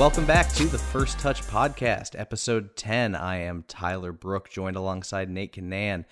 Welcome back to the First Touch Podcast, episode 10. I am Tyler Brook, joined alongside Nate Canan.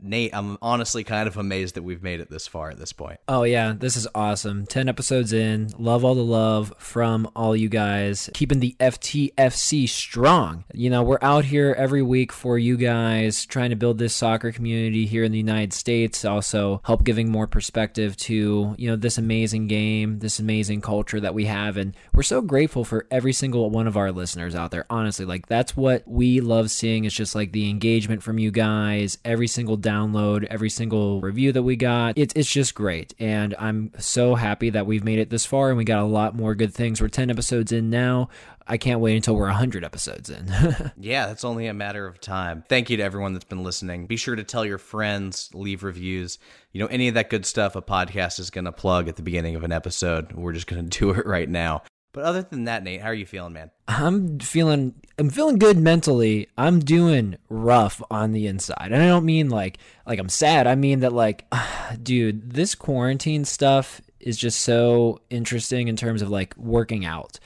Nate, I'm honestly kind of amazed that we've made it this far at this point. Oh, yeah, this is awesome. 10 episodes in. Love all the love from all you guys. Keeping the FTFC strong. You know, we're out here every week for you guys, trying to build this soccer community here in the United States. Also, help giving more perspective to, you know, this amazing game, this amazing culture that we have. And we're so grateful for every single one of our listeners out there. Honestly, like, that's what we love seeing. It's just like the engagement from you guys, every single download, every single review that we got. It's it's just great. And I'm so happy that we've made it this far and we got a lot more good things. We're 10 episodes in now. I can't wait until we're 100 episodes in. yeah, that's only a matter of time. Thank you to everyone that's been listening. Be sure to tell your friends, leave reviews. You know, any of that good stuff a podcast is going to plug at the beginning of an episode. We're just going to do it right now. But other than that, Nate, how are you feeling, man? I'm feeling I'm feeling good mentally. I'm doing rough on the inside. And I don't mean like like I'm sad. I mean that like dude, this quarantine stuff is just so interesting in terms of like working out.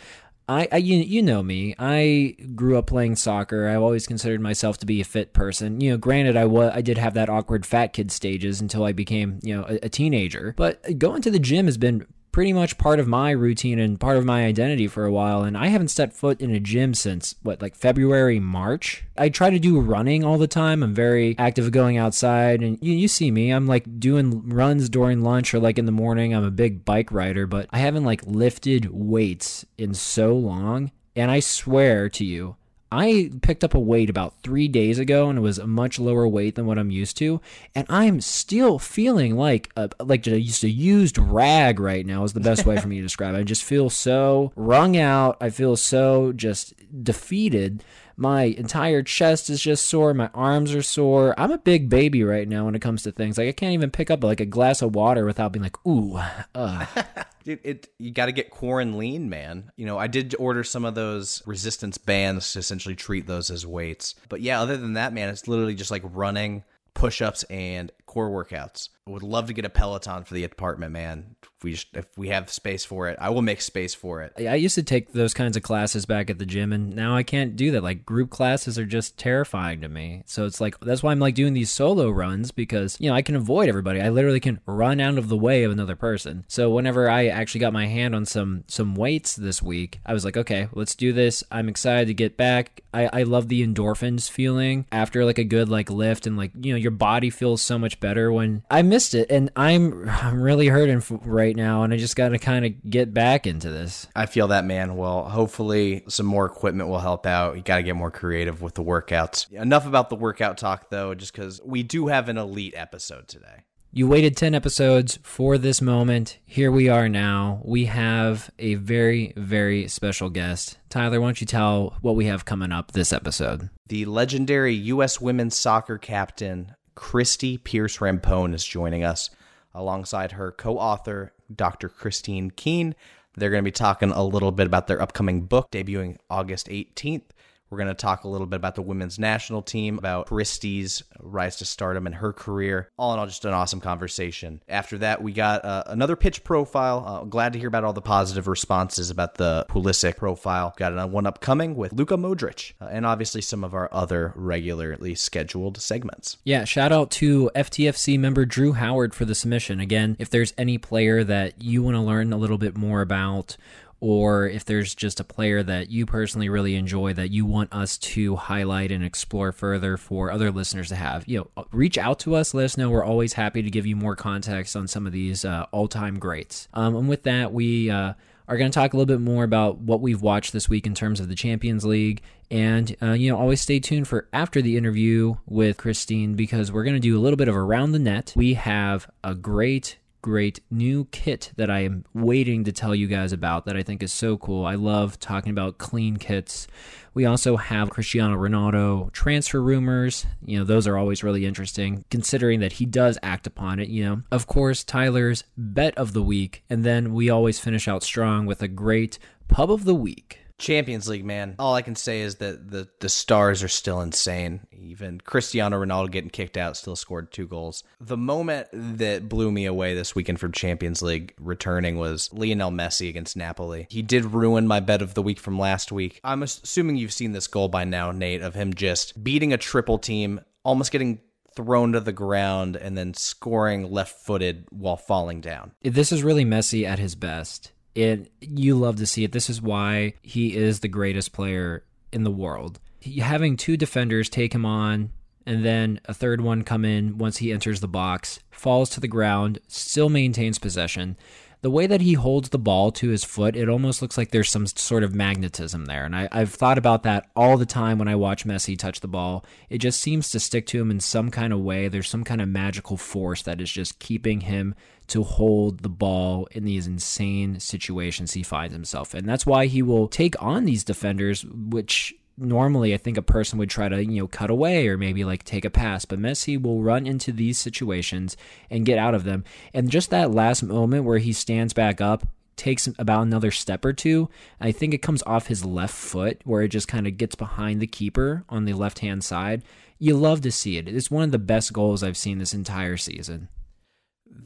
I, I you, you know me. I grew up playing soccer. I've always considered myself to be a fit person. You know, granted, I was I did have that awkward fat kid stages until I became you know a, a teenager. But going to the gym has been pretty much part of my routine and part of my identity for a while. And I haven't stepped foot in a gym since what, like February, March. I try to do running all the time. I'm very active going outside, and you, you see me. I'm like doing runs during lunch or like in the morning. I'm a big bike rider, but I haven't like lifted weights in so long. And I swear to you, I picked up a weight about three days ago, and it was a much lower weight than what I'm used to, and I'm still feeling like a, like just a used rag right now is the best way for me to describe it. I just feel so wrung out. I feel so just defeated my entire chest is just sore. My arms are sore. I'm a big baby right now when it comes to things. Like I can't even pick up like a glass of water without being like, ooh, uh. Dude, it you got to get quarantine, lean, man. You know, I did order some of those resistance bands to essentially treat those as weights. But yeah, other than that, man, it's literally just like running, push-ups, and core workouts. I would love to get a Peloton for the apartment, man. If we if we have space for it, I will make space for it. I used to take those kinds of classes back at the gym, and now I can't do that. Like group classes are just terrifying to me. So it's like that's why I'm like doing these solo runs because you know I can avoid everybody. I literally can run out of the way of another person. So whenever I actually got my hand on some some weights this week, I was like, okay, let's do this. I'm excited to get back. I I love the endorphins feeling after like a good like lift and like you know your body feels so much better when I missed it, and I'm I'm really hurting right now, and I just got to kind of get back into this. I feel that, man. Well, hopefully some more equipment will help out. You got to get more creative with the workouts. Enough about the workout talk, though, just because we do have an elite episode today. You waited 10 episodes for this moment. Here we are now. We have a very, very special guest. Tyler, why don't you tell what we have coming up this episode? The legendary U.S. women's soccer captain, Christie Pearce Rampone is joining us alongside her co author, Dr. Kristine Keane. They're going to be talking a little bit about their upcoming book debuting August 18th. We're going to talk a little bit about the women's national team, about Christie's rise to stardom and her career. All in all, just an awesome conversation. After that, we got uh, another pitch profile. Uh, glad to hear about all the positive responses about the Pulisic profile. Got another one upcoming with Luka Modric, uh, and obviously some of our other regularly scheduled segments. Yeah, shout out to FTFC member Drew Howard for the submission. Again, if there's any player that you want to learn a little bit more about, or if there's just a player that you personally really enjoy that you want us to highlight and explore further for other listeners to have, you know, reach out to us. Let us know. We're always happy to give you more context on some of these uh, all-time greats. Um, and with that, we. Uh, are going to talk a little bit more about what we've watched this week in terms of the Champions League. And, uh, you know, always stay tuned for after the interview with Kristine because we're going to do a little bit of around the net. We have a great great new kit that I am waiting to tell you guys about that I think is so cool. I love talking about clean kits. We also have Cristiano Ronaldo transfer rumors. You know, those are always really interesting considering that he does act upon it, you know. Of course, Tyler's bet of the week, and then we always finish out strong with a great pub of the week. Champions League, man. All I can say is that the the stars are still insane. Even Cristiano Ronaldo getting kicked out still scored two goals. The moment that blew me away this weekend from Champions League returning was Lionel Messi against Napoli. He did ruin my bet of the week from last week. I'm assuming you've seen this goal by now, Nate, of him just beating a triple team, almost getting thrown to the ground and then scoring left-footed while falling down. This is really Messi at his best and you love to see it. This is why he is the greatest player in the world. He, having two defenders take him on and then a third one come in once he enters the box, falls to the ground, still maintains possession the way that he holds the ball to his foot, it almost looks like there's some sort of magnetism there. And I, have thought about that all the time when I watch Messi touch the ball. It just seems to stick to him in some kind of way. There's some kind of magical force that is just keeping him to hold the ball in these insane situations he finds himself in. That's why he will take on these defenders, which normally I think a person would try to, you know, cut away or maybe like take a pass, but Messi will run into these situations and get out of them. And just that last moment where he stands back up takes about another step or two. I think it comes off his left foot where it just kind of gets behind the keeper on the left-hand side. You love to see it. It's one of the best goals I've seen this entire season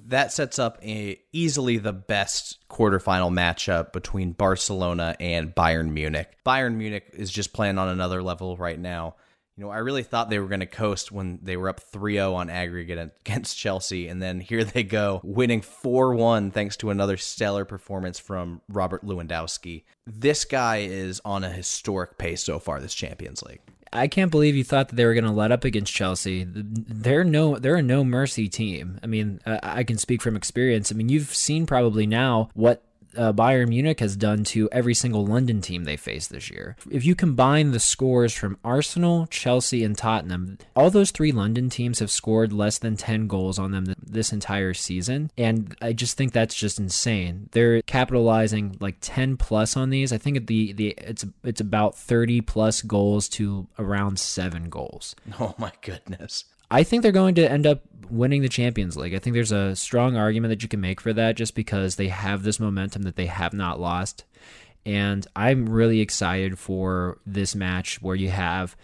that sets up a, easily the best quarterfinal matchup between Barcelona and Bayern Munich. Bayern Munich is just playing on another level right now. You know, I really thought they were going to coast when they were up 3-0 on aggregate against Chelsea and then here they go winning 4-1 thanks to another stellar performance from Robert Lewandowski. This guy is on a historic pace so far this Champions League. I can't believe you thought that they were going to let up against Chelsea. They're no, they're a no mercy team. I mean, I can speak from experience. I mean, you've seen probably now what uh, Bayern Munich has done to every single London team they faced this year. If you combine the scores from Arsenal, Chelsea, and Tottenham, all those three London teams have scored less than 10 goals on them this entire season. And I just think that's just insane. They're capitalizing like 10 plus on these. I think the, the it's it's about 30 plus goals to around seven goals. Oh my goodness. I think they're going to end up winning the Champions League. I think there's a strong argument that you can make for that just because they have this momentum that they have not lost. And I'm really excited for this match where you have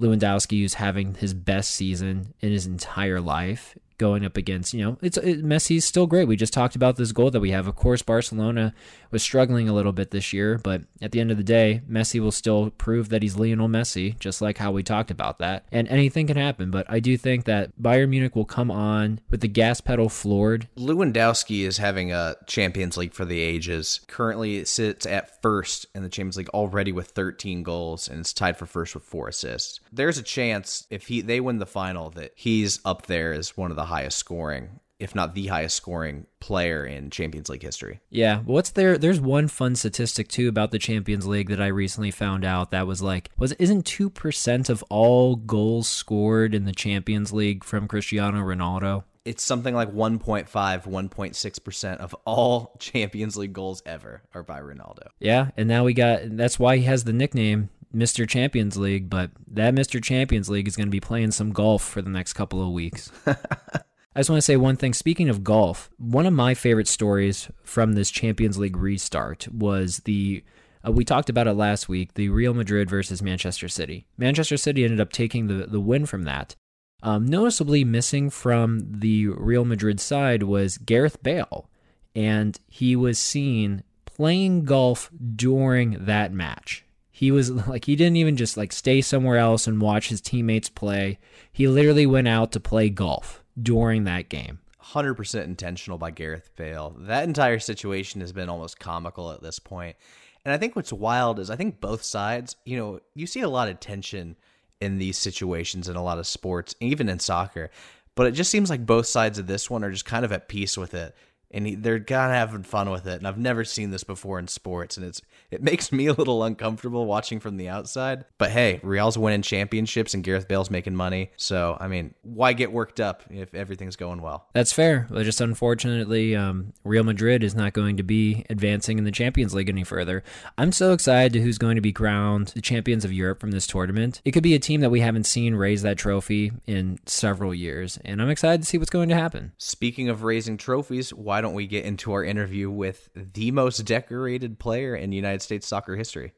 Lewandowski who's having his best season in his entire life going up against, you know, it's it, Messi's still great. We just talked about this goal that we have. Of course, Barcelona was struggling a little bit this year, but at the end of the day, Messi will still prove that he's Lionel Messi, just like how we talked about that. And anything can happen, but I do think that Bayern Munich will come on with the gas pedal floored. Lewandowski is having a Champions League for the ages. Currently, it sits at first in the Champions League already with 13 goals, and it's tied for first with four assists. There's a chance if he they win the final that he's up there as one of the highest scoring, if not the highest scoring player in Champions League history. Yeah, what's there? There's one fun statistic too about the Champions League that I recently found out that was like was isn't two percent of all goals scored in the Champions League from Cristiano Ronaldo? It's something like 1.5, 1.6% of all Champions League goals ever are by Ronaldo. Yeah, and now we got that's why he has the nickname Mr. Champions League, but that Mr. Champions League is going to be playing some golf for the next couple of weeks. I just want to say one thing. Speaking of golf, one of my favorite stories from this Champions League restart was the. Uh, we talked about it last week the Real Madrid versus Manchester City. Manchester City ended up taking the, the win from that. Um, noticeably missing from the Real Madrid side was Gareth Bale, and he was seen playing golf during that match. He was like he didn't even just like stay somewhere else and watch his teammates play. He literally went out to play golf during that game. 100% intentional by Gareth Bale. That entire situation has been almost comical at this point. And I think what's wild is I think both sides, you know, you see a lot of tension in these situations in a lot of sports, even in soccer. But it just seems like both sides of this one are just kind of at peace with it and he, they're kind of having fun with it. And I've never seen this before in sports, and it's it makes me a little uncomfortable watching from the outside. But hey, Real's winning championships, and Gareth Bale's making money. So I mean, why get worked up if everything's going well? That's fair. But just unfortunately, um, Real Madrid is not going to be advancing in the Champions League any further. I'm so excited to who's going to be crowned the champions of Europe from this tournament. It could be a team that we haven't seen raise that trophy in several years, and I'm excited to see what's going to happen. Speaking of raising trophies, why don't we get into our interview with the most decorated player in United States soccer history?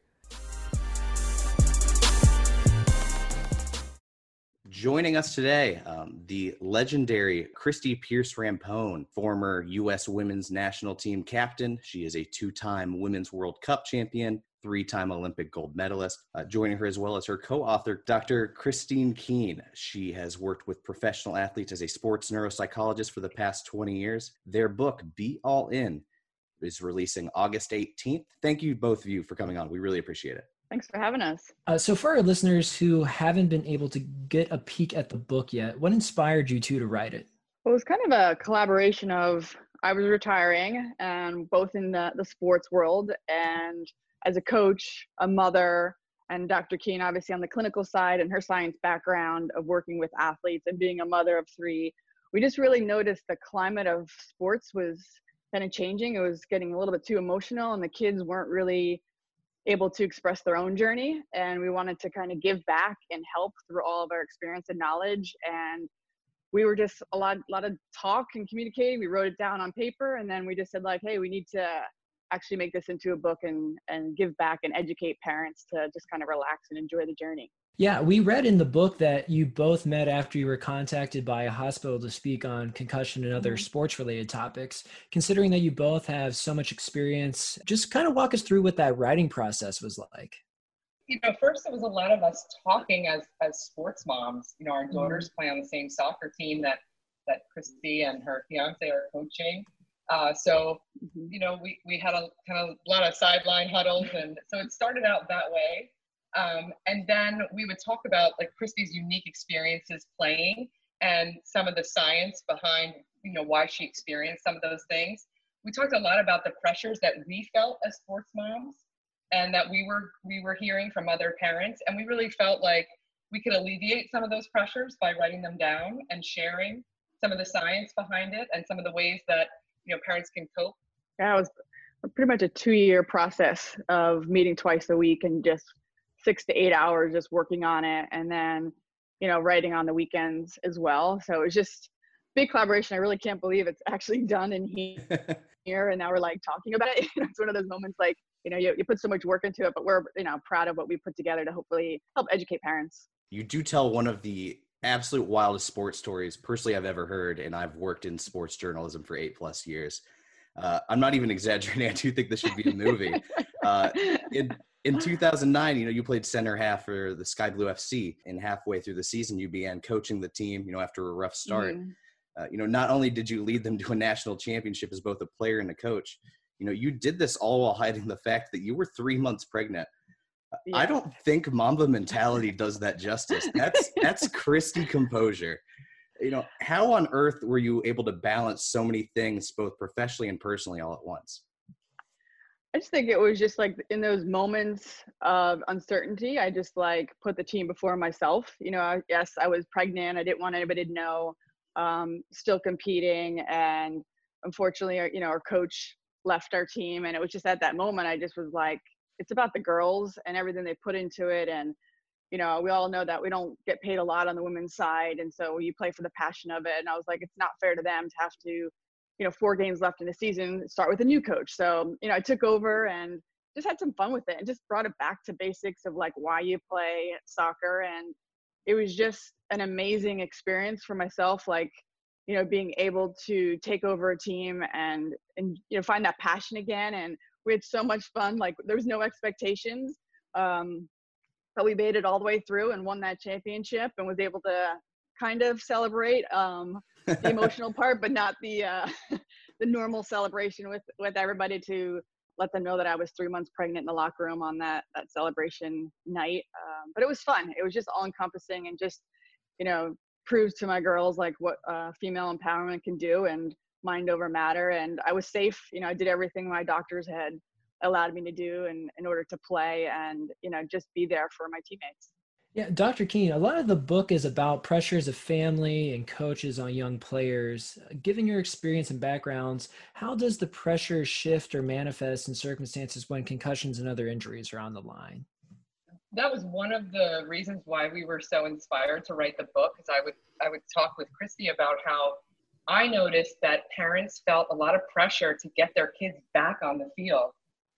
Joining us today, um, the legendary Christie Pearce Rampone, former U.S. women's national team captain. She is a two time Women's World Cup champion three time Olympic gold medalist. Uh, joining her as well as her co author, Dr. Kristine Keane. She has worked with professional athletes as a sports neuropsychologist for the past 20 years. Their book, Be All In, is releasing August 18th. Thank you, both of you, for coming on. We really appreciate it. Thanks for having us. Uh, so, for our listeners who haven't been able to get a peek at the book yet, what inspired you two to write it? Well, it was kind of a collaboration of I was retiring and both in the, the sports world and as a coach, a mother, and Dr. Keane, obviously on the clinical side and her science background of working with athletes and being a mother of three. We just really noticed the climate of sports was kind of changing. It was getting a little bit too emotional, and the kids weren't really able to express their own journey. And we wanted to kind of give back and help through all of our experience and knowledge. And we were just a lot, lot of talk and communicating. We wrote it down on paper, and then we just said like, hey, we need to actually make this into a book and and give back and educate parents to just kind of relax and enjoy the journey. Yeah, we read in the book that you both met after you were contacted by a hospital to speak on concussion and other mm-hmm. sports related topics. Considering that you both have so much experience, just kind of walk us through what that writing process was like. You know, first it was a lot of us talking as as sports moms. You know, our daughters mm-hmm. play on the same soccer team that that Christie and her fiance are coaching. Uh, so. You know, we, we had a kind of lot of sideline huddles. And so it started out that way. Um, and then we would talk about like Christie's unique experiences playing and some of the science behind, you know, why she experienced some of those things. We talked a lot about the pressures that we felt as sports moms and that we were we were hearing from other parents and we really felt like we could alleviate some of those pressures by writing them down and sharing some of the science behind it and some of the ways that you know parents can cope? Yeah, it was pretty much a two-year process of meeting twice a week and just six to eight hours just working on it, and then you know writing on the weekends as well. So it was just big collaboration. I really can't believe it's actually done in here, and now we're like talking about it. it's one of those moments like you know you, you put so much work into it, but we're you know proud of what we put together to hopefully help educate parents. You do tell one of the absolute wildest sports stories personally I've ever heard, and I've worked in sports journalism for eight plus years. Uh, I'm not even exaggerating. I do think this should be a movie. Uh, in, in 2009, you know, you played center half for the Sky Blue FC, and halfway through the season, you began coaching the team. You know, after a rough start, mm. uh, you know, not only did you lead them to a national championship as both a player and a coach, you know, you did this all while hiding the fact that you were three months pregnant. Yeah. I don't think Mamba mentality does that justice. That's that's Christy composure. You know, how on earth were you able to balance so many things both professionally and personally all at once? I just think it was just like in those moments of uncertainty, I just like put the team before myself. You know, yes, I was pregnant. I didn't want anybody to know. Um, still competing, and unfortunately, you know, our coach left our team, and it was just at that moment I just was like, it's about the girls and everything they put into it and you know we all know that we don't get paid a lot on the women's side and so you play for the passion of it and i was like it's not fair to them to have to you know four games left in the season start with a new coach so you know i took over and just had some fun with it and just brought it back to basics of like why you play soccer and it was just an amazing experience for myself like you know being able to take over a team and and you know find that passion again and we had so much fun. Like there was no expectations. Um, but we made it all the way through and won that championship and was able to kind of celebrate um, the emotional part, but not the uh, the normal celebration with with everybody to let them know that I was three months pregnant in the locker room on that that celebration night. Um, but it was fun. It was just all encompassing and just you know proves to my girls like what uh, female empowerment can do and mind over matter and i was safe you know i did everything my doctors had allowed me to do in, in order to play and you know just be there for my teammates. Yeah dr keane a lot of the book is about pressures of family and coaches on young players. Uh, given your experience and backgrounds how does the pressure shift or manifest in circumstances when concussions and other injuries are on the line? That was one of the reasons why we were so inspired to write the book because i would i would talk with christie about how I noticed that parents felt a lot of pressure to get their kids back on the field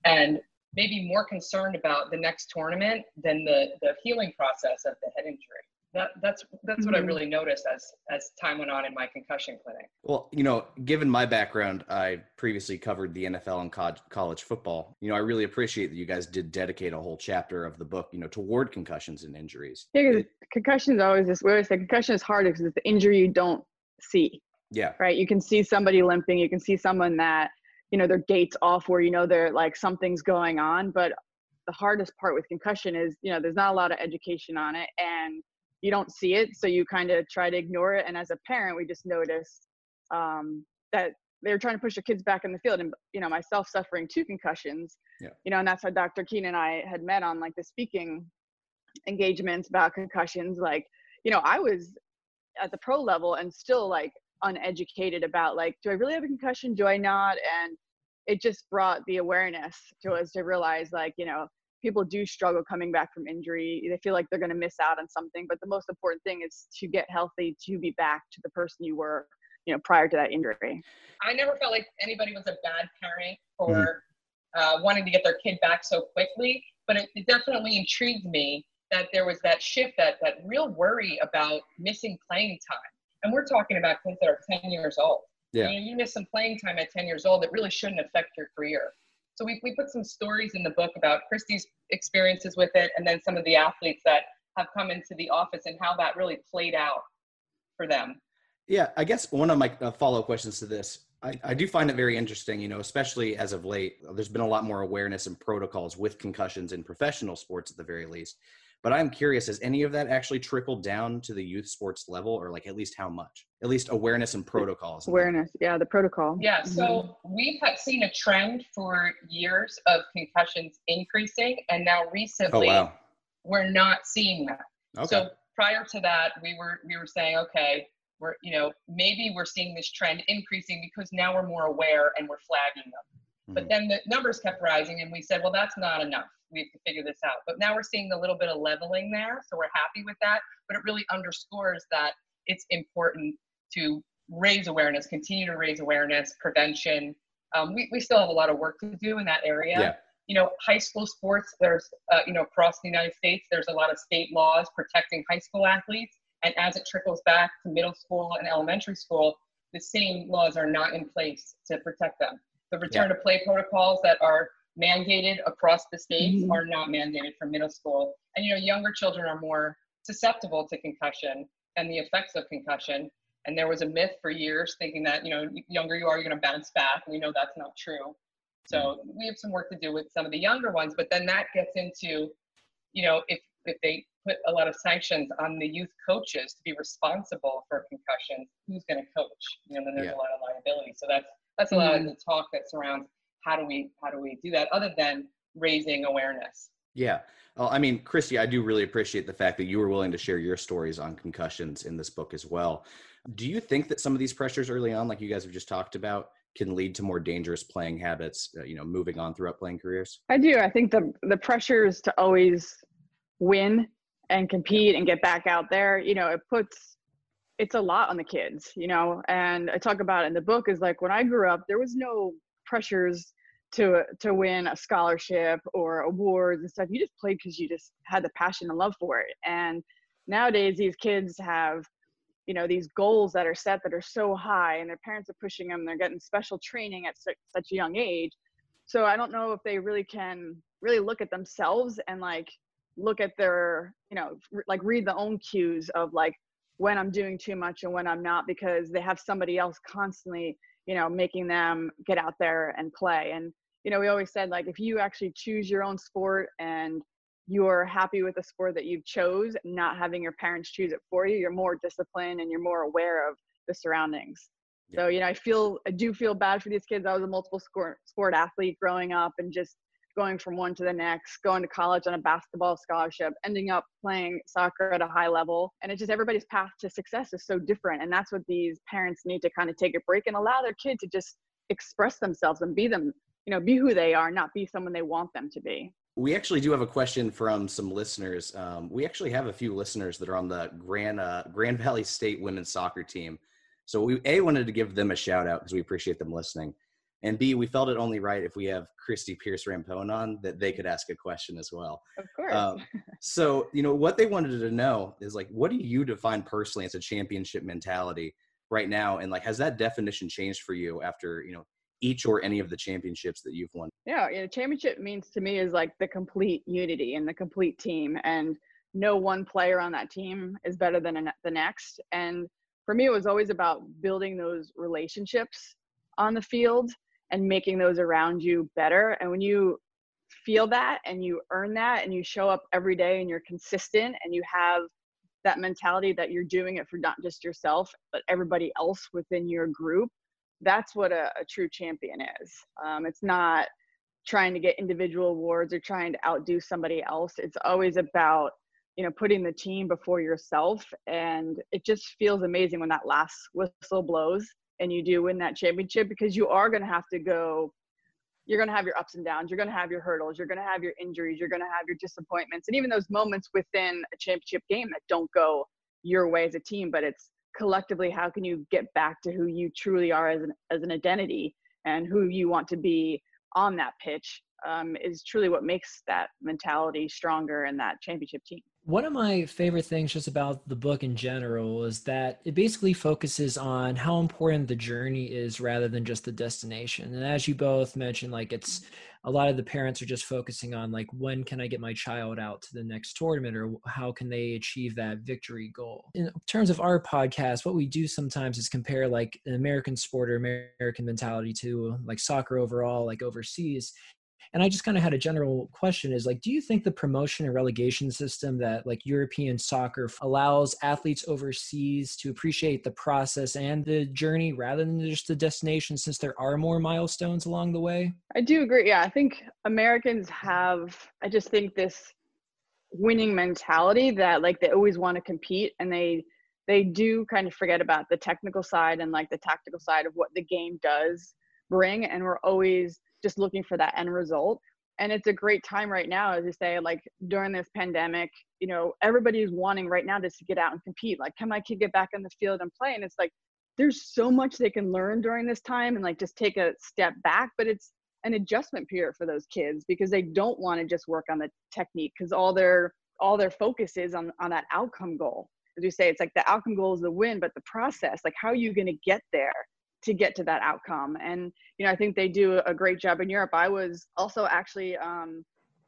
and maybe more concerned about the next tournament than the, the healing process of the head injury. that that's that's what I mm-hmm. really noticed as as time went on in my concussion clinic. Well, you know, given my background, I previously covered the NFL and co- college football. You know, I really appreciate that you guys did dedicate a whole chapter of the book, you know, toward concussions and injuries. Yeah, because concussion is always this. We always say concussion is hard because it's the injury you don't see. Yeah. Right. You can see somebody limping. You can see someone that you know their gates off, where you know they're like something's going on. But the hardest part with concussion is you know there's not a lot of education on it and you don't see it so you kind of try to ignore it and as a parent we just noticed um, that they were trying to push their kids back in the field and you know myself suffering two concussions yeah. you know and that's how dr keane and i had met on like the speaking engagements about concussions like you know i was at the pro level and still like uneducated about like do i really have a concussion do i not and it just brought the awareness to us to realize like you know people do struggle coming back from injury. They feel like they're going to miss out on something. But the most important thing is to get healthy, to be back to the person you were, you know, prior to that injury. I never felt like anybody was a bad parent for mm-hmm. uh, wanting to get their kid back so quickly. But it, it definitely intrigued me that there was that shift, that that real worry about missing playing time. And we're talking about kids that are 10 years old. Yeah. You, miss some playing time at 10 years old, it really shouldn't affect your career. So we, we put some stories in the book about Christie's experiences with it and then some of the athletes that have come into the office and how that really played out for them. Yeah, I guess one of my uh, follow questions to this, I, I do find it very interesting, you know, especially as of late, there's been a lot more awareness and protocols with concussions in professional sports at the very least. But I'm curious, has any of that actually trickled down to the youth sports level, or like at least how much? At least awareness and protocols. Awareness, yeah, the protocol. Yeah, so mm-hmm. we've seen a trend for years of concussions increasing, and now recently, oh, wow. we're not seeing that. Okay. So prior to that, we were we were saying, okay, we're you know maybe we're seeing this trend increasing because now we're more aware and we're flagging them. Mm-hmm. But then the numbers kept rising, and we said, well, that's not enough we have to figure this out. But now we're seeing a little bit of leveling there, so we're happy with that. But it really underscores that it's important to raise awareness, continue to raise awareness, prevention. Um, we, we still have a lot of work to do in that area. Yeah. You know, high school sports, there's, uh, you know, across the United States, there's a lot of state laws protecting high school athletes. And as it trickles back to middle school and elementary school, the same laws are not in place to protect them. The return yeah. to play protocols that are mandated across the states mm-hmm. are not mandated for middle school. And you know, younger children are more susceptible to concussion and the effects of concussion. And there was a myth for years thinking that, you know, younger you are, you're going to bounce back. We know that's not true. So mm-hmm. we have some work to do with some of the younger ones, but then that gets into, you know, if, if they put a lot of sanctions on the youth coaches to be responsible for concussions, who's going to coach? You know, then there's yeah. a lot of liability. So that's, that's a lot mm-hmm. of the talk that surrounds how do we how do we do that other than raising awareness? Yeah. Well, i mean christie i do really appreciate the fact that you were willing to share your stories on concussions in this book as well. Do you think that some of these pressures early on like you guys have just talked about can lead to more dangerous playing habits uh, you know moving on throughout playing careers? I do. I think the the pressures to always win and compete and get back out there. You know it puts it's a lot on the kids you know and i talk about in the book is like when i grew up there was no pressures to to win a scholarship or awards and stuff. You just played because you just had the passion and love for it. And nowadays, these kids have you know these goals that are set that are so high, and their parents are pushing them. They're getting special training at such, such a young age. So I don't know if they really can really look at themselves and like look at their you know like read the own cues of like when I'm doing too much and when I'm not because they have somebody else constantly you know making them get out there and play. And you know we always said like if you actually choose your own sport and you're happy with the sport that you chose not having your parents choose it for you you're more disciplined and you're more aware of the surroundings. Yeah. so you know i feel i do feel bad for these kids. I was a multiple sport sport athlete growing up and just going from one to the next, going to college on a basketball scholarship, ending up playing soccer at a high level. And it's just everybody's path to success is so different. And that's what these parents need to kind of take a break and allow their kid to just express themselves and be them, you know, be who they are, not be someone they want them to be. We actually do have a question from some listeners. Um, we actually have a few listeners that are on the Grand uh, Grand Valley State women's soccer team. So we a wanted to give them a shout out because we appreciate them listening. And B, we felt it only right if we have Christie Pearce Rampone on that they could ask a question as well. Of course. Um, so, you know, what they wanted to know is like, what do you define personally as a championship mentality right now? And like, has that definition changed for you after, you know, each or any of the championships that you've won? Yeah, you know, championship means to me is like the complete unity and the complete team. And no one player on that team is better than the next. And for me, it was always about building those relationships on the field and making those around you better. And when you feel that and you earn that and you show up every day and you're consistent and you have that mentality that you're doing it for not just yourself, but everybody else within your group, that's what a, a true champion is. Um, it's not trying to get individual awards or trying to outdo somebody else. It's always about you know putting the team before yourself and it just feels amazing when that last whistle blows and you do win that championship because you are going to have to go you're going to have your ups and downs you're going to have your hurdles you're going to have your injuries you're going to have your disappointments and even those moments within a championship game that don't go your way as a team but it's collectively how can you get back to who you truly are as an as an identity and who you want to be on that pitch um, is truly what makes that mentality stronger and that championship team one of my favorite things just about the book in general is that it basically focuses on how important the journey is rather than just the destination. And as you both mentioned, like it's a lot of the parents are just focusing on like when can I get my child out to the next tournament or how can they achieve that victory goal. In terms of our podcast, what we do sometimes is compare like an American sport or American mentality to like soccer overall, like overseas. And I just kind of had a general question is like, do you think the promotion and relegation system that like European soccer allows athletes overseas to appreciate the process and the journey rather than just the destination since there are more milestones along the way? I do agree. Yeah, I think Americans have, I just think this winning mentality that like they always want to compete and they, they do kind of forget about the technical side and like the tactical side of what the game does bring and we're always just looking for that end result. And it's a great time right now as you say like during this pandemic you know everybody's wanting right now just to get out and compete. Like can my kid get back in the field and play? And it's like there's so much they can learn during this time and like just take a step back but it's an adjustment period for those kids because they don't want to just work on the technique because all their all their focus is on on that outcome goal. As you say it's like the outcome goal is the win but the process like how are you going to get there to get to that outcome. And you know, I think they do a great job in Europe. I was also actually um,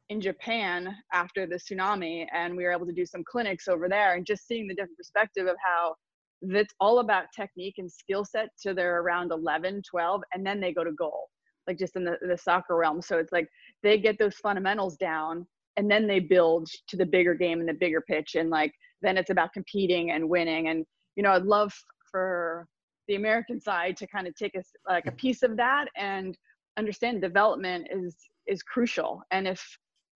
in Japan after the tsunami, and we were able to do some clinics over there, and just seeing the different perspective of how that's all about technique and skill set to their around 11 12 and then they go to goal like just in the, the soccer realm so it's like they get those fundamentals down and then they build to the bigger game and the bigger pitch and like then it's about competing and winning and you know i'd love for the American side to kind of take a, like a piece of that and understand development is is crucial. And if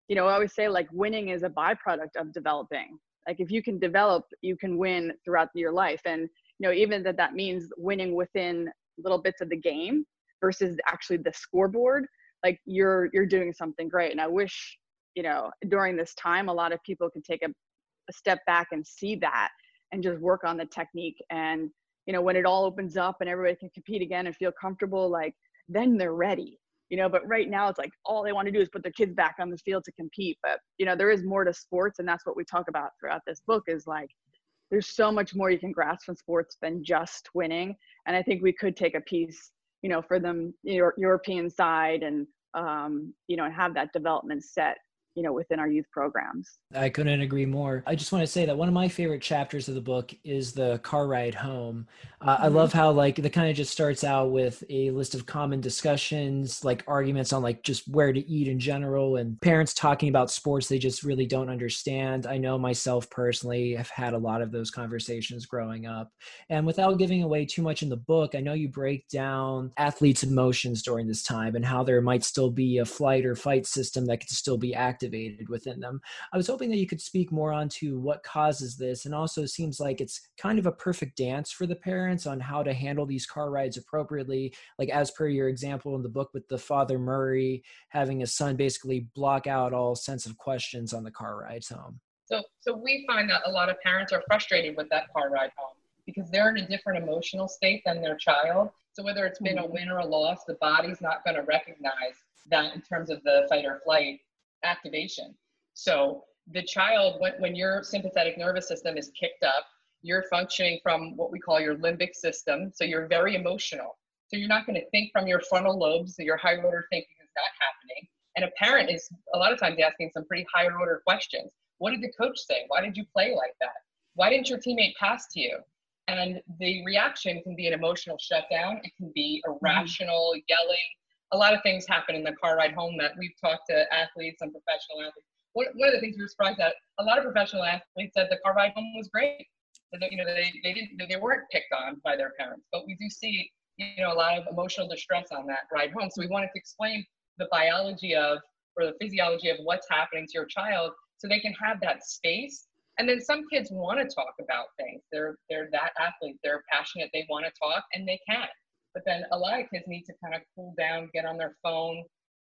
you know, I always say like winning is a byproduct of developing. Like if you can develop, you can win throughout your life. And you know, even that that means winning within little bits of the game versus actually the scoreboard. Like you're you're doing something great. And I wish you know during this time a lot of people could take a, a step back and see that and just work on the technique and you know when it all opens up and everybody can compete again and feel comfortable like then they're ready you know but right now it's like all they want to do is put their kids back on the field to compete but you know there is more to sports and that's what we talk about throughout this book is like there's so much more you can grasp from sports than just winning and i think we could take a piece you know for them european side and um, you know and have that development set you know within our youth programs. I couldn't agree more. I just want to say that one of my favorite chapters of the book is the car ride home. Uh, mm-hmm. i love how like the kind of just starts out with a list of common discussions like arguments on like just where to eat in general and parents talking about sports they just really don't understand. I know myself personally have had a lot of those conversations growing up. And without giving away too much in the book i know you break down athletes emotions during this time and how there might still be a flight or fight system that could still be active activated within them. I was hoping that you could speak more onto what causes this, and also seems like it's kind of a perfect dance for the parents on how to handle these car rides appropriately. Like as per your example in the book with the father Murray having his son basically block out all sense of questions on the car rides home. So, so we find that a lot of parents are frustrated with that car ride home because they're in a different emotional state than their child. So whether it's been a mm-hmm. win or a loss, the body's not going to recognize that in terms of the fight or flight activation. So the child, when, when your sympathetic nervous system is kicked up, you're functioning from what we call your limbic system. So you're very emotional. So you're not going to think from your frontal lobes. So your higher order thinking is not happening. And a parent is a lot of times asking some pretty higher order questions. What did the coach say? Why did you play like that? Why didn't your teammate pass to you? And the reaction can be an emotional shutdown. It can be Mm-hmm. irrational yelling. A lot of things happen in the car ride home that we've talked to athletes and professional athletes. One, one of the things we were surprised at, a lot of professional athletes said the car ride home was great. That, you know, they, they didn't, they weren't picked on by their parents, but we do see, you know, a lot of emotional distress on that ride home. So we wanted to explain the biology of, or the physiology of what's happening to your child so they can have that space and then some kids want to talk about things they're they're that athlete they're passionate they want to talk and they can but then a lot of kids need to kind of cool down get on their phone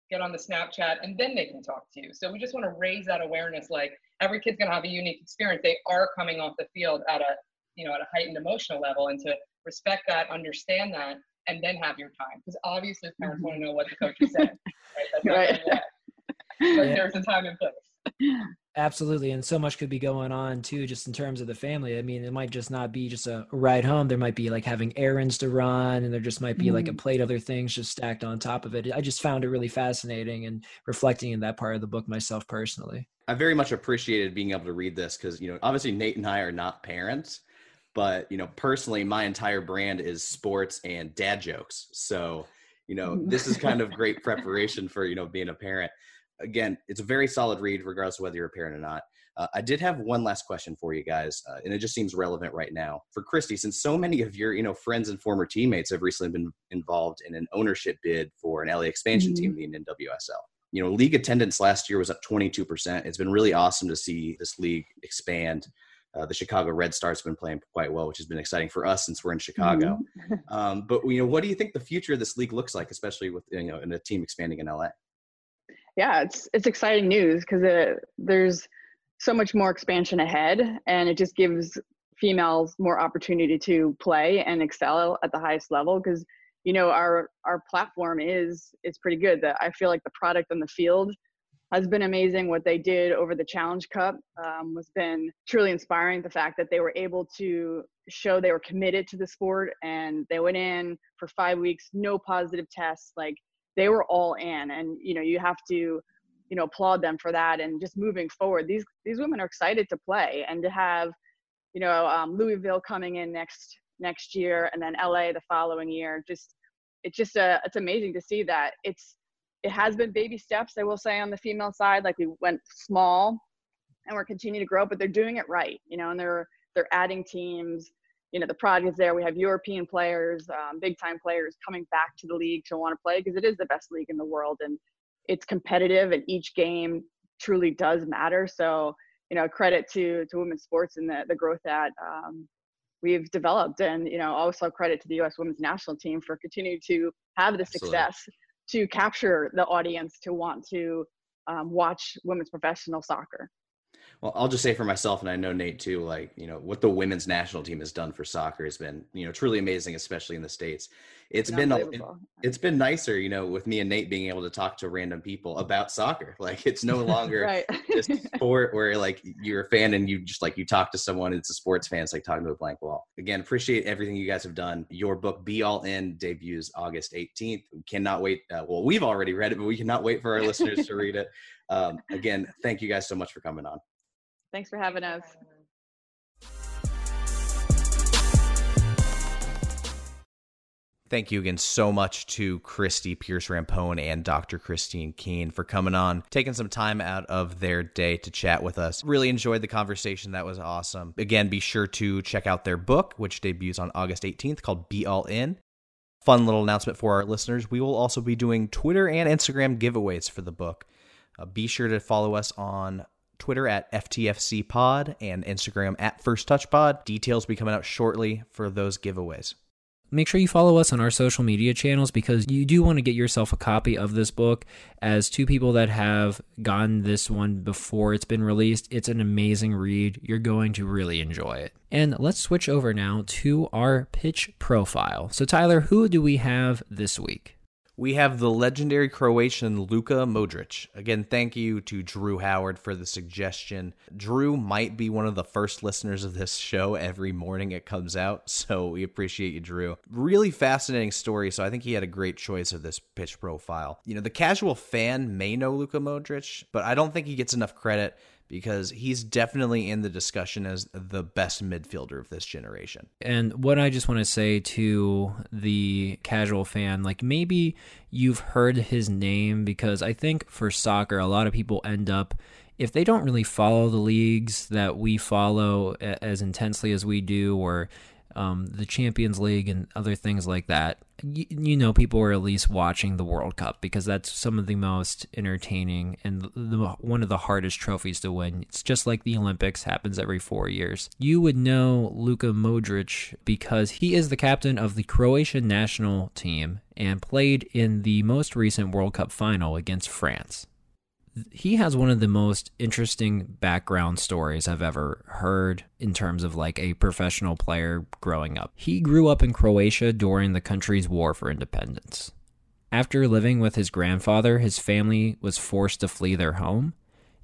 get on the snapchat and then they can talk to you. So we just want to raise that awareness like every kid's going to have a unique experience. They are coming off the field at a you know at a heightened emotional level and to respect that understand that and then have your time. Because obviously parents mm-hmm. want to know what the coach is saying right? That's Right. but Yeah. there's a time and place Absolutely, and so much could be going on too, just in terms of the family. I mean, it might just not be just a ride home. There might be like having errands to run, and there just might be like a mm-hmm. plate of other things just stacked on top of it. I just found it really fascinating and reflecting in that part of the book myself personally. I very much appreciated being able to read this because, you know, obviously Nate and I are not parents, but, you know, personally, my entire brand is sports and dad jokes. So, you know, this is kind of great preparation for, you know, being a parent. Again, it's a very solid read, regardless of whether you're a parent or not. Uh, I did have one last question for you guys, uh, and it just seems relevant right now. For Christie, since so many of your, you know, friends and former teammates have recently been involved in an ownership bid for an LA expansion Mhm. team in the NWSL you know, league attendance last year was up 22%. It's been really awesome to see this league expand. Uh, the Chicago Red Stars have been playing quite well, which has been exciting for us since we're in Chicago. Um, but you know, what do you think the future of this league looks like, especially with you know, in a team expanding in LA? Yeah, it's it's exciting news because there's so much more expansion ahead, and it just gives females more opportunity to play and excel at the highest level. Because you know our our platform is is pretty good. That I feel like the product on the field has been amazing. What they did over the Challenge Cup um, was been truly inspiring. The fact that they were able to show they were committed to the sport and they went in for five weeks, no positive tests, like they were all in and you know you have to you know applaud them for that and just moving forward these these women are excited to play and to have you know um, louisville coming in next next year and then la the following year just it's just a it's amazing to see that it's it has been baby steps i will say on the female side like we went small and we're continuing to grow but they're doing it right you know and they're they're adding teams you know the product is there. We have european players um, big time players coming back to the league to want to play because it is the best league in the world and it's competitive and each game truly does matter. So you know credit to to women's sports and the, the growth that um, we've developed. And you know also credit to the us women's national team for continuing to have the Absolutely. success to capture the audience to want to um, watch women's professional soccer Well, I'll just say for myself, and I know Nate too, like, you know, what the women's national team has done for soccer has been, you know, truly amazing, especially in the States. It's been, it, it's been nicer, you know, with me and Nate being able to talk to random people about soccer. Like, it's no longer right. this sport where like you're a fan and you just like you talk to someone it's a sports fan it's like talking to a blank wall. Again appreciate everything you guys have done. Your book be all in debuts august 18th we cannot wait uh, well we've already read it but we cannot wait for our listeners to read it. Um, again thank you guys so much for coming on thanks for having us Thank you again so much to Christie Pearce Rampone and Dr. Kristine Keane for coming on, taking some time out of their day to chat with us. Really enjoyed the conversation. That was awesome. Again, be sure to check out their book, which debuts on August 18th, called Be All In. Fun little announcement for our listeners. We will also be doing Twitter and Instagram giveaways for the book. Uh, be sure to follow us on Twitter at FTFC Pod and Instagram at First Touch Pod. Details will be coming out shortly for those giveaways. make sure you follow us on our social media channels because you do want to get yourself a copy of this book. As two people that have gotten this one before it's been released, it's an amazing read. You're going to really enjoy it. And let's switch over now to our pitch profile. So, Tyler, who do we have this week? We have the legendary Croatian Luka Modric. Again, thank you to Drew Howard for the suggestion. Drew might be one of the first listeners of this show every morning it comes out, so we appreciate you, Drew. Really fascinating story, so I think he had a great choice of this pitch profile. You know, the casual fan may know Luka Modric, but I don't think he gets enough credit because he's definitely in the discussion as the best midfielder of this generation. And what I just want to say to the casual fan, like maybe you've heard his name because I think for soccer, a lot of people end up if they don't really follow the leagues that we follow as intensely as we do, or um, the Champions League and other things like that, you, know, people are at least watching the World Cup because that's some of the most entertaining and the, one of the hardest trophies to win. It's just like the Olympics happens every four years. You would know Luka Modric because he is the captain of the Croatian national team and played in the most recent World Cup final against France he has one of the most interesting background stories I've ever heard in terms of like a professional player growing up. He grew up in Croatia during the country's war for independence. After living with his grandfather, his family was forced to flee their home,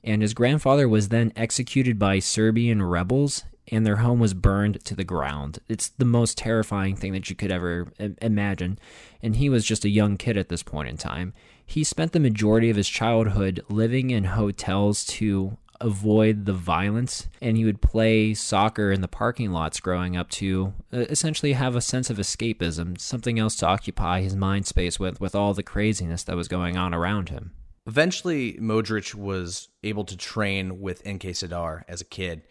and his grandfather was then executed by Serbian rebels and their home was burned to the ground. It's the most terrifying thing that you could ever imagine. And he was just a young kid at this point in time. He spent the majority of his childhood living in hotels to avoid the violence and he would play soccer in the parking lots growing up to uh, essentially have a sense of escapism, something else to occupy his mind space with with all the craziness that was going on around him. Eventually, Modric was able to train with NK Zadar as a kid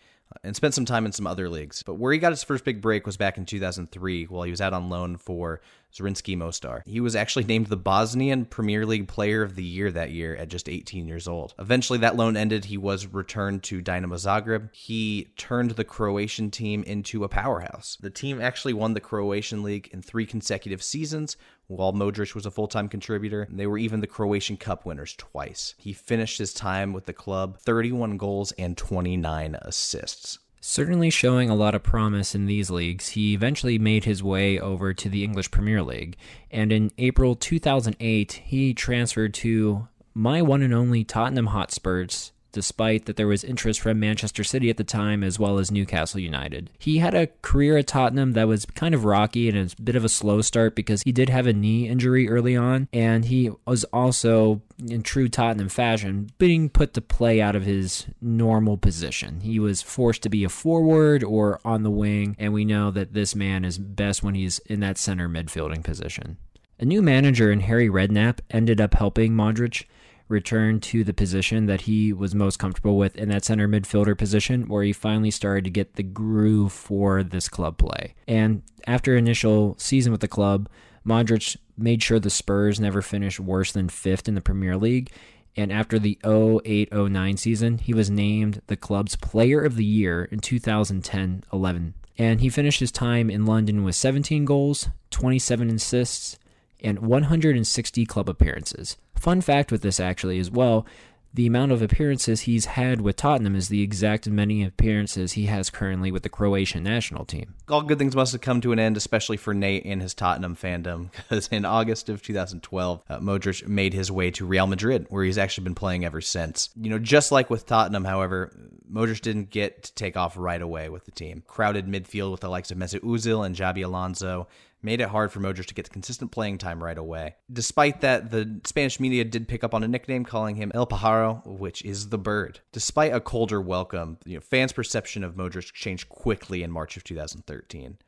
and spent some time in some other leagues. But where he got his first big break was back in 2003 while he was out on loan for Zrinjski Mostar. He was actually named the Bosnian Premier League Player of the Year that year at just 18 years old. Eventually, that loan ended. He was returned to Dinamo Zagreb. He turned the Croatian team into a powerhouse. The team actually won the Croatian League in three consecutive seasons, while Modric was a full time contributor. They were even the Croatian Cup winners twice. He finished his time with the club 31 goals and 29 assists. Certainly showing a lot of promise in these leagues, he eventually made his way over to the English Premier League, and in April 2008, he transferred to my one and only Tottenham Hotspurs despite that there was interest from Manchester City at the time as well as Newcastle United. He had a career at Tottenham that was kind of rocky and a bit of a slow start because he did have a knee injury early on, and he was also, in true Tottenham fashion, being put to play out of his normal position. He was forced to be a forward or on the wing, and we know that this man is best when he's in that center midfielding position. A new manager in Harry Redknapp ended up helping Modric return to the position that he was most comfortable with in that center midfielder position, where he finally started to get the groove for this club play. And after initial season with the club, Modric made sure the Spurs never finished worse than fifth in the Premier League. And after the 08 09 season, he was named the club's player of the year in 2010 11. And he finished his time in London with 17 goals, 27 assists, and 160 club appearances. Fun fact with this actually as well, the amount of appearances he's had with Tottenham is the exact many appearances he has currently with the Croatian national team. All good things must have come to an end, especially for Nate and his Tottenham fandom, because in August of 2012, uh, Modric made his way to Real Madrid, where he's actually been playing ever since. You know, just like with Tottenham, however, Modric didn't get to take off right away with the team. Crowded midfield with the likes of Mesut Ozil and Xabi Alonso made it hard for Modric to get consistent playing time right away. Despite that, the Spanish media did pick up on a nickname calling him El Pajaro, which is the bird. Despite a colder welcome, you know, fans' perception of Modric changed quickly in March of 2013.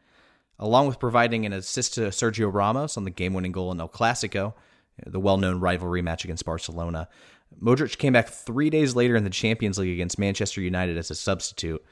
Along with providing an assist to Sergio Ramos on the game-winning goal in El Clasico, the well-known rivalry match against Barcelona, Modric came back three days later in the Champions League against Manchester United as a substitute,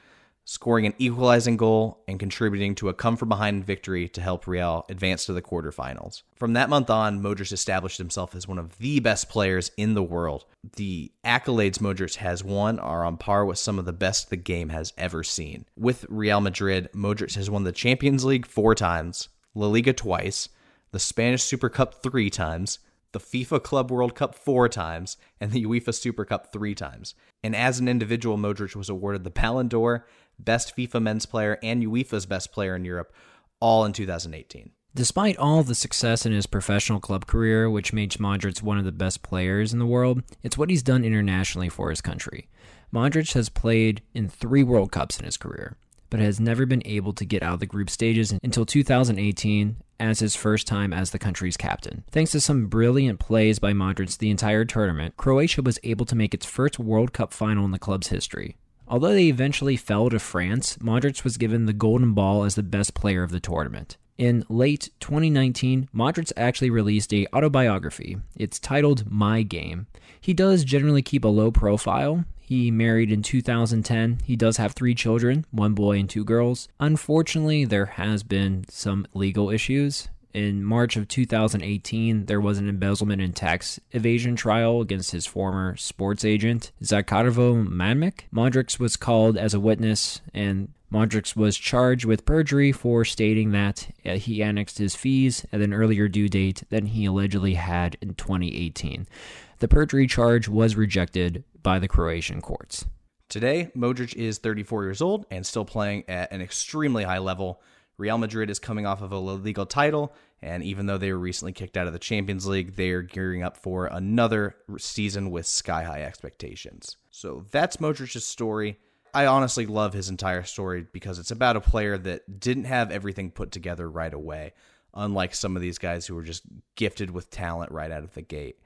scoring an equalizing goal and contributing to a come from behind victory to help Real advance to the quarterfinals. From that month on, Modric established himself as one of the best players in the world. The accolades Modric has won are on par with some of the best the game has ever seen. With Real Madrid, Modric has won the Champions League four times, La Liga twice, the Spanish Super Cup three times, the FIFA Club World Cup four times, and the UEFA Super Cup three times. And as an individual, Modric was awarded the Ballon d'Or, Best FIFA Men's Player, and UEFA's Best Player in Europe, all in 2018. Despite all the success in his professional club career, which made Modric one of the best players in the world, it's what he's done internationally for his country. Modric has played in three World Cups in his career, but has never been able to get out of the group stages until 2018 as his first time as the country's captain. Thanks to some brilliant plays by Modric the entire tournament, Croatia was able to make its first World Cup final in the club's history. Although they eventually fell to France, Modric was given the Golden Ball as the best player of the tournament. In late 2019, Modric actually released a autobiography. It's titled My Game. He does generally keep a low profile. He married in 2010. He does have three children, one boy and two girls. Unfortunately, there has been some legal issues. In March of 2018, there was an embezzlement and tax evasion trial against his former sports agent, Zdravko Mamic. Modric was called as a witness, and Modric was charged with perjury for stating that uh, he annexed his fees at an earlier due date than he allegedly had in 2018. The perjury charge was rejected by the Croatian courts. Today, Modric is 34 years old and still playing at an extremely high level. Real Madrid is coming off of a La Liga title, and even though they were recently kicked out of the Champions League, they are gearing up for another season with sky high expectations. So that's Modric's story. I honestly love his entire story because it's about a player that didn't have everything put together right away, unlike some of these guys who were just gifted with talent right out of the gate.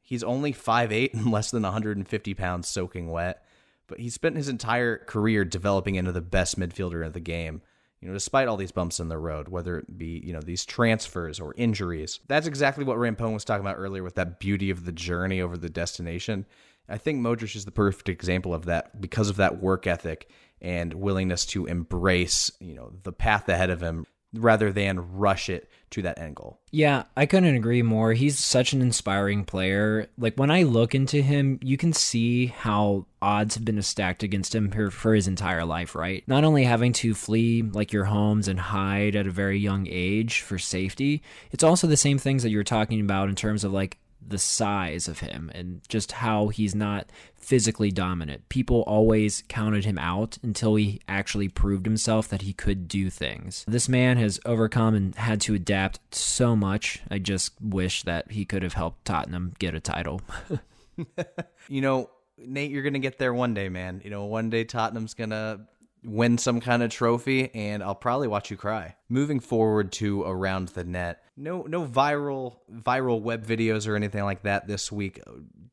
He's only 5'8 and less than 150 pounds soaking wet, but he spent his entire career developing into the best midfielder of the game. You know, despite all these bumps in the road, whether it be, you know, these transfers or injuries. That's exactly what Rampone was talking about earlier with that beauty of the journey over the destination. I think Modric is the perfect example of that because of that work ethic and willingness to embrace, you know, the path ahead of him rather than rush it to that end goal. Yeah, I couldn't agree more. He's such an inspiring player. Like when I look into him, you can see how odds have been stacked against him for, his entire life, right? Not only having to flee like your homes and hide at a very young age for safety, it's also the same things that you were talking about in terms of like the size of him and just how he's not physically dominant. People always counted him out until he actually proved himself that he could do things. This man has overcome and had to adapt so much. I just wish that he could have helped Tottenham get a title. you know, Nate, you're going to get there one day, man. You know, one day Tottenham's going to win some kind of trophy and I'll probably watch you cry. Moving forward to around the net. No no viral viral web videos or anything like that this week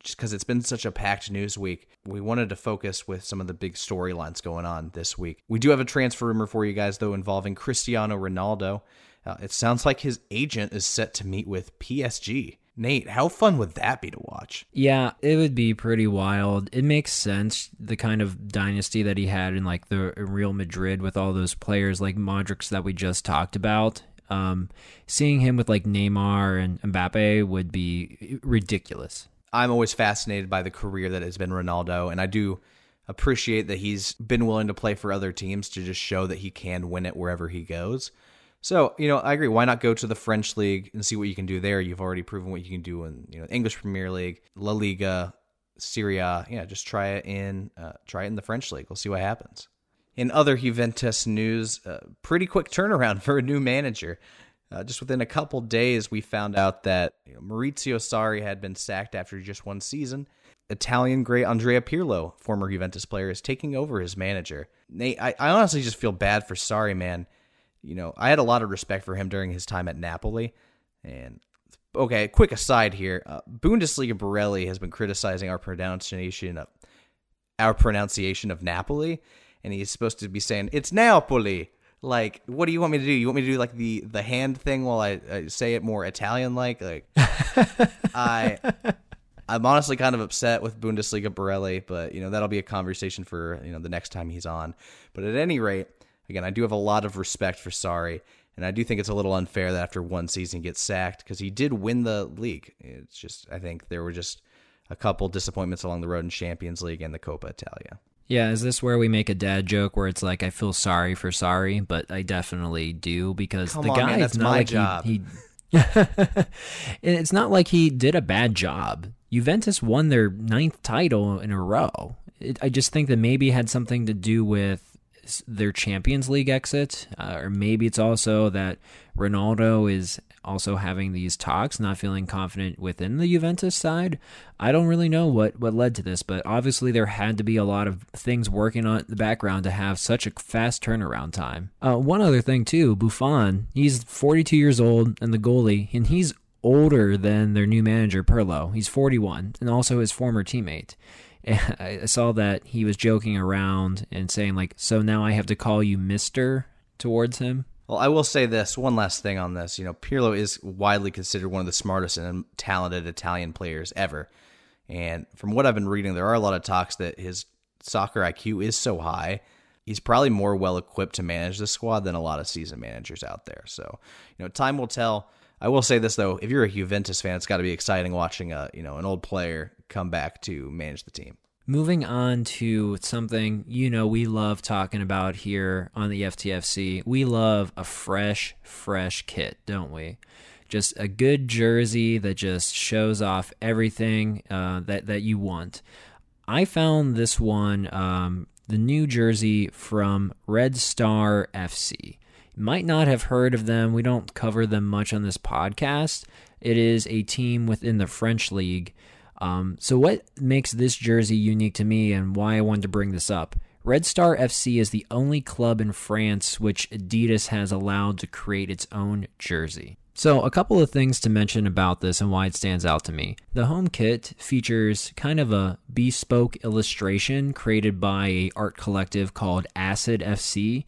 just cuz it's been such a packed news week. We wanted to focus with some of the big storylines going on this week. We do have a transfer rumor for you guys though involving Cristiano Ronaldo. Uh, it sounds like his agent is set to meet with PSG. Nate, how fun would that be to watch? Yeah, it would be pretty wild. It makes sense the kind of dynasty that he had in like the Real Madrid with all those players like Modric that we just talked about. Um, seeing him with like Neymar and Mbappe would be ridiculous. I'm always fascinated by the career that has been Ronaldo, and I do appreciate that he's been willing to play for other teams to just show that he can win it wherever he goes. So, you know, I agree. Why not go to the French league and see what you can do there? You've already proven what you can do in, you know, English Premier League, La Liga, Serie A. Yeah, just try it in, uh, try it in the French league. We'll see what happens. In other Juventus news, uh, pretty quick turnaround for a new manager. Uh, just within a couple days, we found out that you know, Maurizio Sarri had been sacked after just one season. Italian great Andrea Pirlo, former Juventus player, is taking over as manager. I, I honestly just feel bad for Sarri, man you know, I had a lot of respect for him during his time at Napoli. And okay, quick aside here, uh, Bundesliga Borelli has been criticizing our pronunciation of our pronunciation of Napoli, and he's supposed to be saying it's Napoli. Like, what do you want me to do? You want me to do like the the hand thing while I, I say it more Italian like? Like, I. I'm honestly kind of upset with Bundesliga Borelli, but you know that'll be a conversation for you know the next time he's on. But at any rate, Again, I do have a lot of respect for Sarri, and I do think it's a little unfair that after one season he gets sacked because he did win the league. It's just I think there were just a couple disappointments along the road in Champions League and the Coppa Italia. Yeah, is this where we make a dad joke where it's like I feel sorry for sorry, but I definitely do because Come the on, guy man, that's not my like job. he. he it's not like he did a bad job. Juventus won their ninth title in a row. It, I just think that maybe it had something to do with their Champions League exit, uh, or maybe it's also that Ronaldo is also having these talks, not feeling confident within the Juventus side. I don't really know what what led to this, but obviously there had to be a lot of things working on the background to have such a fast turnaround time. Uh, one other thing too, Buffon, he's 42 years old and the goalie, and he's older than their new manager Pirlo. He's 41 and also his former teammate. I saw that he was joking around and saying like, "So now I have to call you Mister" towards him. Well, I will say this one last thing on this. You know, Pirlo is widely considered one of the smartest and talented Italian players ever. And from what I've been reading, there are a lot of talks that his soccer IQ is so high, he's probably more well equipped to manage the squad than a lot of season managers out there. So, you know, time will tell. I will say this though, if you're a Juventus fan, it's got to be exciting watching a, you know, an old player come back to manage the team. Moving on to something you know we love talking about here on the FTFC. We love a fresh, fresh kit, don't we? Just a good jersey that just shows off everything uh, that that you want. I found this one, um, the new jersey from Red Star FC. You might not have heard of them. We don't cover them much on this podcast. It is a team within the French league. Um, so, what makes this jersey unique to me and why I wanted to bring this up? Red Star FC is the only club in France which Adidas has allowed to create its own jersey. So, a couple of things to mention about this and why it stands out to me. The home kit features kind of a bespoke illustration created by a art collective called Acid FC.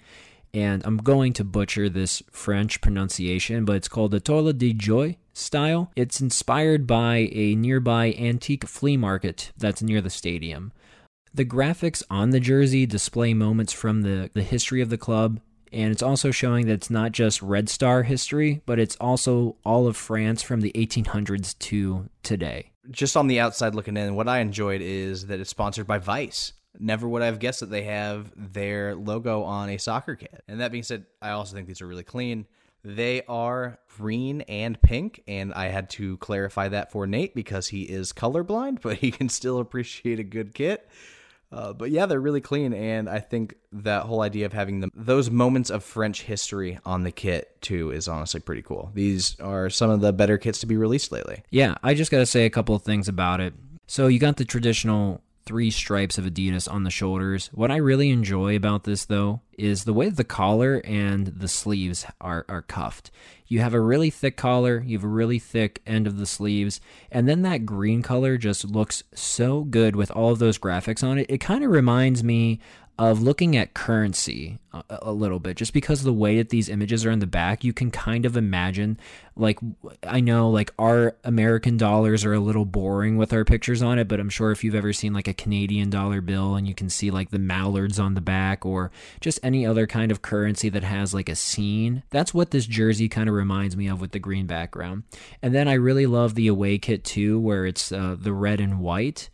And I'm going to butcher this French pronunciation, but it's called the Toile de Jouy style. It's inspired by a nearby antique flea market that's near the stadium. The graphics on the jersey display moments from the, the history of the club, and it's also showing that it's not just Red Star history, but it's also all of France from the 1800s to today. Just on the outside looking in, what I enjoyed is that it's sponsored by Vice. Never would I have guessed that they have their logo on a soccer kit. And that being said, I also think these are really clean. They are green and pink, and I had to clarify that for Nate because he is colorblind, but he can still appreciate a good kit. Uh, but yeah, they're really clean, and I think that whole idea of having them those moments of French history on the kit too is honestly pretty cool. These are some of the better kits to be released lately. Yeah, I just got to say a couple of things about it. So you got the traditional three stripes of Adidas on the shoulders. What I really enjoy about this though is the way the collar and the sleeves are, are cuffed. You have a really thick collar, you have a really thick end of the sleeves, and then that green color just looks so good with all of those graphics on it. It kind of reminds me of looking at currency a, a, little bit just because of the way that these images are in the back you can kind of imagine like i know like our american dollars are a little boring with our pictures on it but i'm sure if you've ever seen like a canadian dollar bill and you can see like the mallards on the back or just any other kind of currency that has like a scene that's what this jersey kind of reminds me of with the green background. And then i really love the away kit too where it's uh, the red and white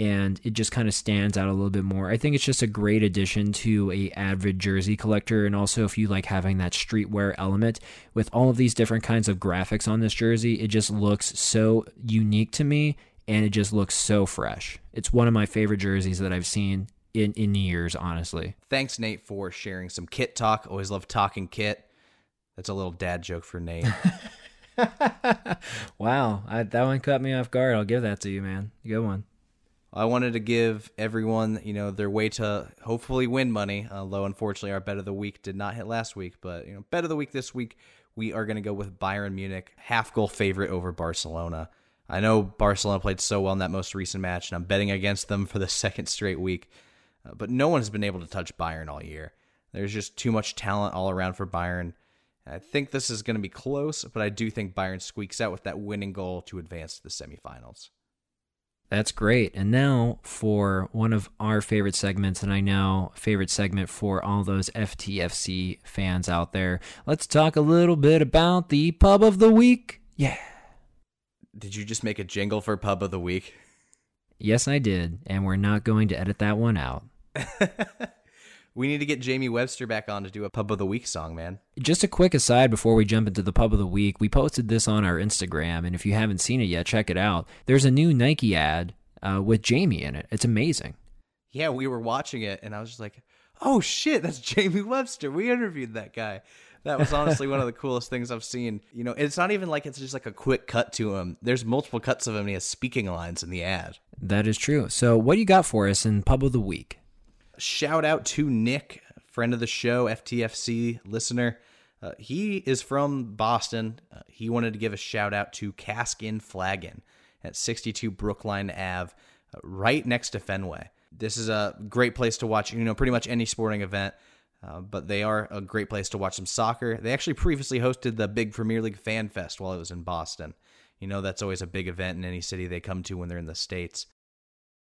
and it just kind of stands out a little bit more. I think it's just a great addition to a avid jersey collector and also if you like having that streetwear element with all of these different kinds of graphics on this jersey, it just looks so unique to me and it just looks so fresh. It's one of my favorite jerseys that I've seen in in years, honestly. Thanks Nate for sharing some kit talk. Always love talking kit. That's a little dad joke for Nate. wow, I, that one cut me off guard. I'll give that to you, man. Good one. I wanted to give everyone, you know, their way to hopefully win money. Although unfortunately, our bet of the week did not hit last week, but you know, bet of the week this week we are going to go with Bayern Munich, half goal favorite over Barcelona. I know Barcelona played so well in that most recent match, and I'm betting against them for the second straight week. Uh, but no one has been able to touch Bayern all year. There's just too much talent all around for Bayern. I think this is going to be close, but I do think Bayern squeaks out with that winning goal to advance to the semifinals. That's great. And now for one of our favorite segments, and I know favorite segment for all those FTFC fans out there. Let's talk a little bit about the pub of the week. Yeah. Did you just make a jingle for pub of the week? Yes, I did, and we're not going to edit that one out. we need to get Jamie Webster back on to do a pub of the week song, man. Just a quick aside before we jump into the pub of the week. We posted this on our Instagram, and if you haven't seen it yet, check it out. There's a new Nike ad uh, with Jamie in it. It's amazing. Yeah, we were watching it, and I was just like, "Oh shit, that's Jamie Webster." We interviewed that guy. That was honestly one of the coolest things I've seen. You know, it's not even like it's just like a quick cut to him. There's multiple cuts of him. And he has speaking lines in the ad. That is true. So, what do you got for us in pub of the week? Shout out to Nick, friend of the show, FTFC listener. Uh, he is from Boston. Uh, he wanted to give a shout out to Cask 'n Flagon at 62 Brookline Ave, uh, right next to Fenway. This is a great place to watch, you know, pretty much any sporting event. Uh, but they are a great place to watch some soccer. They actually previously hosted the big Premier League Fan Fest while it was in Boston. You know, that's always a big event in any city they come to when they're in the States.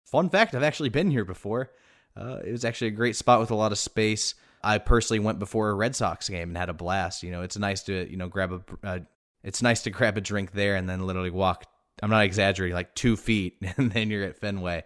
Fun fact I've actually been here before. Uh, it was actually a great spot with a lot of space. I personally went before a Red Sox game and had a blast. You know, it's nice to, you know, grab a, uh, it's nice to grab a drink there and then literally walk, I'm not exaggerating, like two feet, and then you're at Fenway.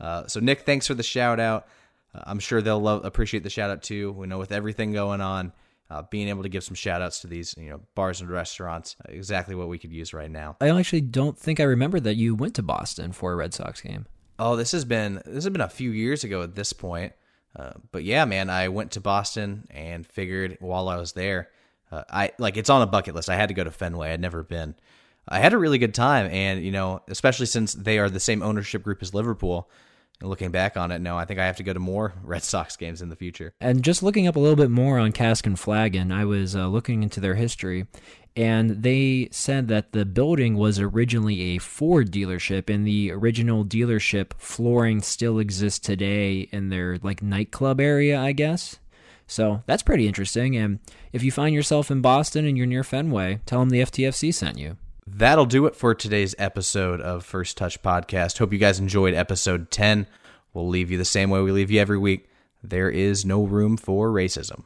Uh, so, Nick, thanks for the shout out. Uh, I'm sure they'll love, appreciate the shout out too. We know with everything going on, uh, being able to give some shout outs to these you know bars and restaurants, exactly what we could use right now. I actually don't think I remember that you went to Boston for a Red Sox game. Oh, this has been this has been a few years ago at this point. Uh, but yeah, man, I went to Boston and figured while I was there, uh, I like it's on a bucket list. I had to go to Fenway. I'd never been. I had a really good time, and you know, especially since they are the same ownership group as Liverpool. Looking back on it, no, I think I have to go to more Red Sox games in the future. And just looking up a little bit more on Cask and Flagon, I was uh, looking into their history, and they said that the building was originally a Ford dealership, and the original dealership flooring still exists today in their like nightclub area, I guess. So that's pretty interesting. And if you find yourself in Boston and you're near Fenway, tell them the FTFC sent you. That'll do it for today's episode of First Touch Podcast. Hope you guys enjoyed episode 10. We'll leave you the same way we leave you every week. There is no room for racism.